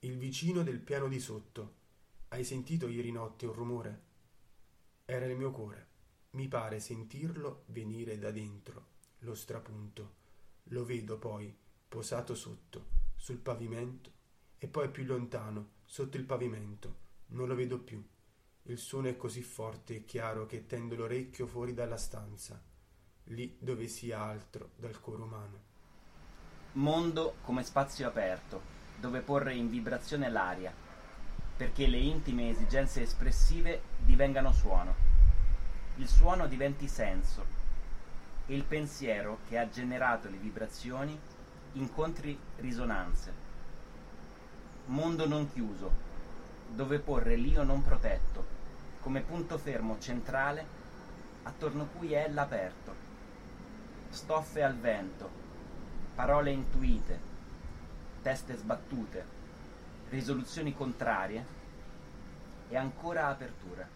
Il vicino del piano di sotto. Hai sentito ieri notte un rumore? Era il mio cuore. Mi pare sentirlo venire da dentro, lo strapunto. Lo vedo poi, posato sotto, sul pavimento, e poi più lontano, sotto il pavimento. Non lo vedo più. Il suono è così forte e chiaro che tendo l'orecchio fuori dalla stanza, lì dove sia altro dal cuore umano. Mondo come spazio aperto, dove porre in vibrazione l'aria, perché le intime esigenze espressive divengano suono, il suono diventi senso e il pensiero che ha generato le vibrazioni incontri risonanze. Mondo non chiuso, dove porre l'io non protetto, come punto fermo centrale attorno cui è l'aperto. Stoffe al vento, parole intuite, teste sbattute, risoluzioni contrarie e ancora apertura.